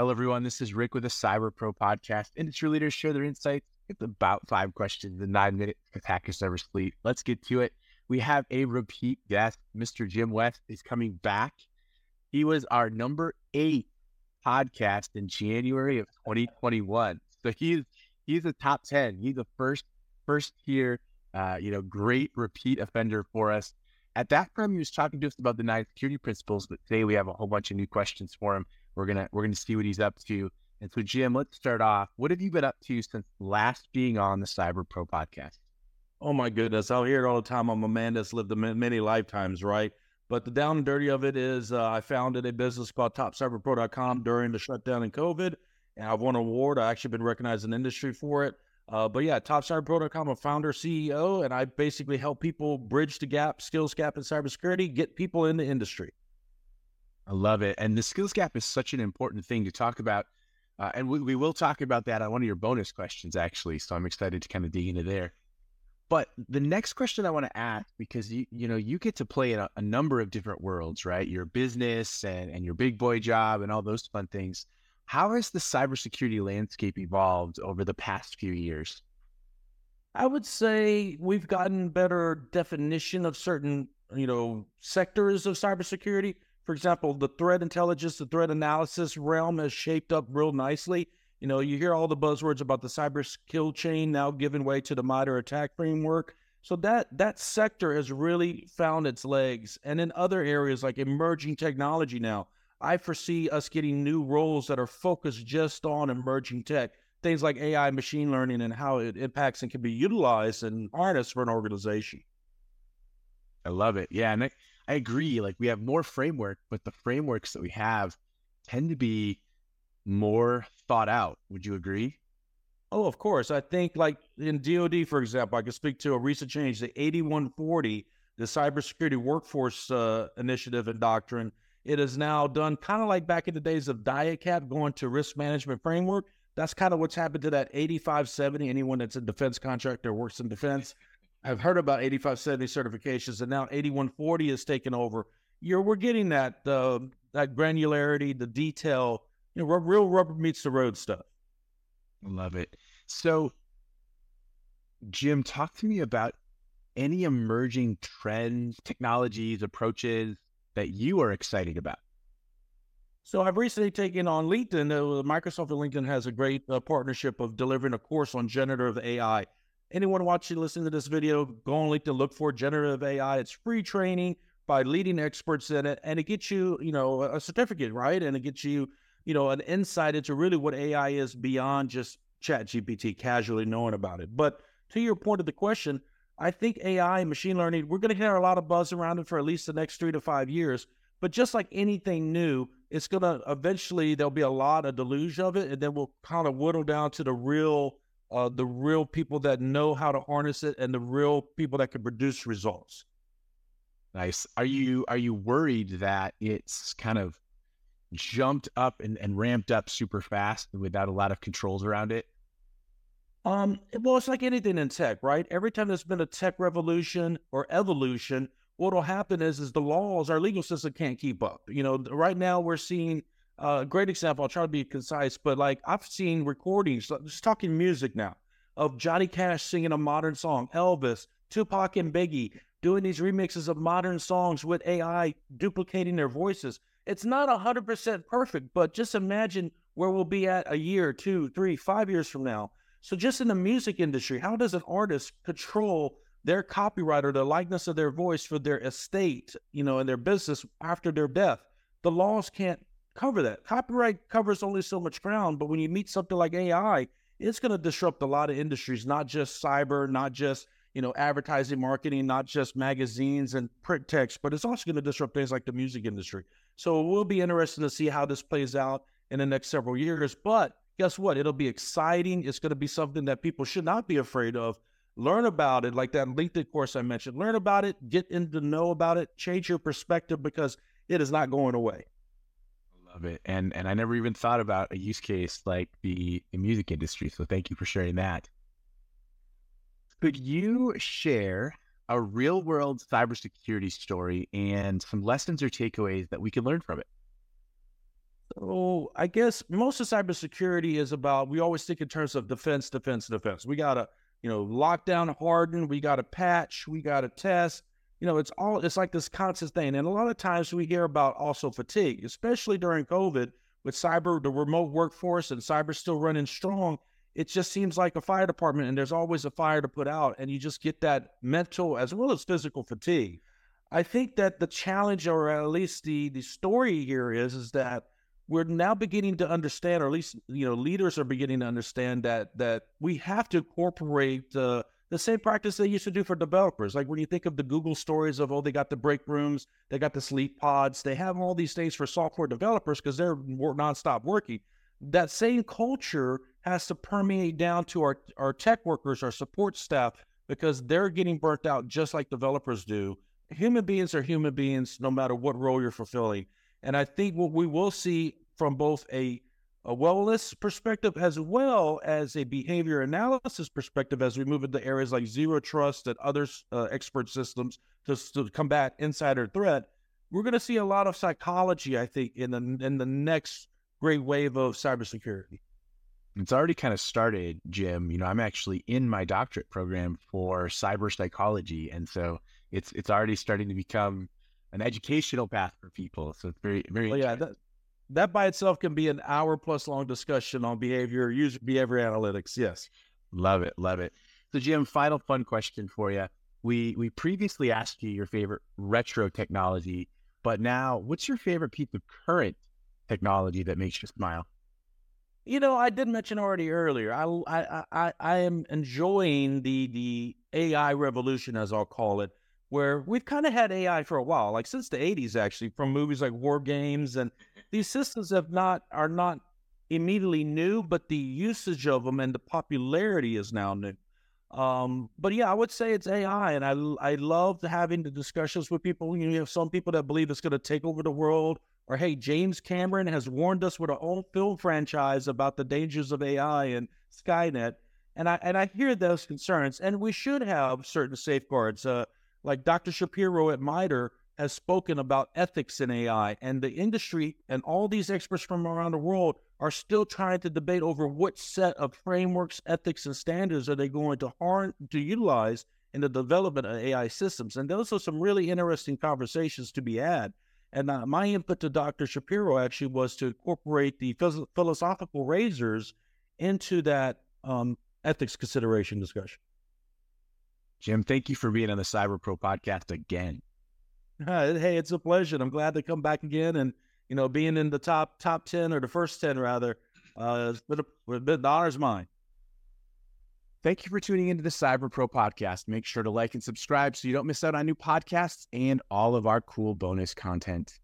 Hello, everyone. This is Rick with the Cyber Pro podcast. Industry leaders share their insights. It's about five questions in nine minutes attack your cyber fleet. Let's get to it. We have a repeat guest. Mr. Jim West is coming back. He was our number eight podcast in January of 2021. So he's he's a top 10. He's a first first tier, uh, you know, great repeat offender for us. At that time, he was talking to us about the nine security principles, but today we have a whole bunch of new questions for him. We're gonna we're gonna see what he's up to. And so, Jim, let's start off. What have you been up to since last being on the Cyber Pro podcast? Oh my goodness, I'll hear it all the time. I'm a man that's lived many lifetimes, right? But the down and dirty of it is, uh, I founded a business called TopCyberPro.com during the shutdown in COVID, and I've won an award. I actually been recognized in the industry for it. Uh, but yeah, TopCyberPro.com, a founder, CEO, and I basically help people bridge the gap, skills gap in cybersecurity, get people in the industry. I love it. And the skills gap is such an important thing to talk about. Uh, and we, we will talk about that on one of your bonus questions, actually. So I'm excited to kind of dig into there. But the next question I want to ask, because you you know you get to play in a, a, number of different worlds, right? Your business and, and your big boy job and all those fun things. How has the cybersecurity landscape evolved over the past few years? I would say we've gotten better definition of certain, you know, sectors of cybersecurity. For example, the threat intelligence, the threat analysis realm has shaped up real nicely. You know, you hear all the buzzwords about the cyber kill chain now giving way to the MITRE ATT&CK framework. So that that sector has really found its legs. And in other areas like emerging technology now, I foresee us getting new roles that are focused just on emerging tech. Things like AI, machine learning, and how it impacts and can be utilized and harnessed for an organization. I love it. Yeah. I agree. Like we have more framework, but the frameworks that we have tend to be more thought out. Would you agree? Oh, of course. I think like in DoD, for example, I can speak to a recent change, the 8140, the cybersecurity workforce uh, initiative and doctrine. It is now done kind of like back in the days of DIACAP going to risk management framework. That's kind of what's happened to that 8570. Anyone that's a defense contractor works in defense. I've heard about 8570 certifications, and now 8140 is taken over. You're we're getting that uh, that granularity, the detail, you know, real rubber meets the road stuff. Love it. So, Jim, talk to me about any emerging trends, technologies, approaches that you are excited about. So I've recently taken on LinkedIn. Uh, Microsoft and LinkedIn has a great uh, partnership of delivering a course on generative AI. Anyone watching, listening to this video, go on LinkedIn, look for generative AI. It's free training by leading experts in it, and it gets you, you know, a certificate, right? And it gets you you know, an insight into really what AI is beyond just Chat GPT casually knowing about it. But to your point of the question, I think AI and machine learning, we're going to hear a lot of buzz around it for at least the next three to five years. But just like anything new, it's going to eventually, there'll be a lot of deluge of it. And then we'll kind of whittle down to the real, uh, the real people that know how to harness it and the real people that can produce results. Nice. Are you, are you worried that it's kind of jumped up and, and ramped up super fast without a lot of controls around it? Um, well, it's like anything in tech, right? Every time there's been a tech revolution or evolution, what'll happen is is the laws, our legal system can't keep up. You know, right now we're seeing uh, a great example. I'll try to be concise, but like I've seen recordings, just talking music now, of Johnny Cash singing a modern song, Elvis, Tupac, and Biggie doing these remixes of modern songs with AI duplicating their voices. It's not 100% perfect, but just imagine where we'll be at a year, two, three, five years from now. So, just in the music industry, how does an artist control their copyright or the likeness of their voice for their estate, you know, and their business after their death? The laws can't cover that. Copyright covers only so much ground, but when you meet something like AI, it's going to disrupt a lot of industries, not just cyber, not just you know advertising, marketing, not just magazines and print text, but it's also going to disrupt things like the music industry. So it will be interesting to see how this plays out in the next several years. But guess what? It'll be exciting. It's going to be something that people should not be afraid of. Learn about it, like that LinkedIn course I mentioned. Learn about it, get in to know about it, change your perspective because it is not going away. Love it. And and I never even thought about a use case like the, the music industry. So thank you for sharing that. Could you share a real world cybersecurity story and some lessons or takeaways that we can learn from it. So I guess most of cybersecurity is about we always think in terms of defense, defense, defense. We gotta, you know, lock down, harden, we gotta patch, we gotta test. You know, it's all it's like this constant thing. And a lot of times we hear about also fatigue, especially during COVID with cyber, the remote workforce and cyber still running strong. It just seems like a fire department and there's always a fire to put out, and you just get that mental as well as physical fatigue. I think that the challenge, or at least the the story here is, is that we're now beginning to understand, or at least you know, leaders are beginning to understand that that we have to incorporate uh, the same practice they used to do for developers. Like when you think of the Google stories of oh, they got the break rooms, they got the sleep pods, they have all these things for software developers because they're nonstop working. That same culture has to permeate down to our our tech workers, our support staff, because they're getting burnt out just like developers do. Human beings are human beings, no matter what role you're fulfilling. And I think what we will see from both a, a wellness perspective as well as a behavior analysis perspective as we move into areas like zero trust and other uh, expert systems to, to combat insider threat, we're going to see a lot of psychology, I think, in the in the next great wave of cybersecurity. It's already kind of started, Jim. You know, I'm actually in my doctorate program for cyber psychology, and so it's it's already starting to become an educational path for people. So it's very, very. Well, yeah, that, that by itself can be an hour plus long discussion on behavior, user behavior analytics. Yes. Love it. Love it. So, Jim, final fun question for you. We we previously asked you your favorite retro technology, but now what's your favorite piece of current technology that makes you smile? You know, I did mention already earlier. I I I, I am enjoying the the AI revolution, as I'll call it, where we've kind of had AI for a while, like since the 80s, actually, from movies like War Games. And these systems have not are not immediately new, but the usage of them and the popularity is now new. Um, but yeah, I would say it's AI, and I I love having the discussions with people. You, know, you have some people that believe it's going to take over the world, or hey, James Cameron has warned us with a whole film franchise about the dangers of AI and Skynet, and I and I hear those concerns, and we should have certain safeguards. Uh, like Dr. Shapiro at MITRE has spoken about ethics in AI, and the industry and all these experts from around the world are still trying to debate over what set of frameworks, ethics, and standards are they going to harm to utilize in the development of AI systems. And those are some really interesting conversations to be had. And uh, my input to Dr. Shapiro actually was to incorporate the phys- philosophical razors into that um, ethics consideration discussion. Jim, thank you for being on the Cyber Pro podcast again. Hey, it's a pleasure. I'm glad to come back again, and you know, being in the top top ten or the first ten rather, uh, it's been, a, been the honor's mine. Thank you for tuning into the Cyber Pro podcast. Make sure to like and subscribe so you don't miss out on new podcasts and all of our cool bonus content.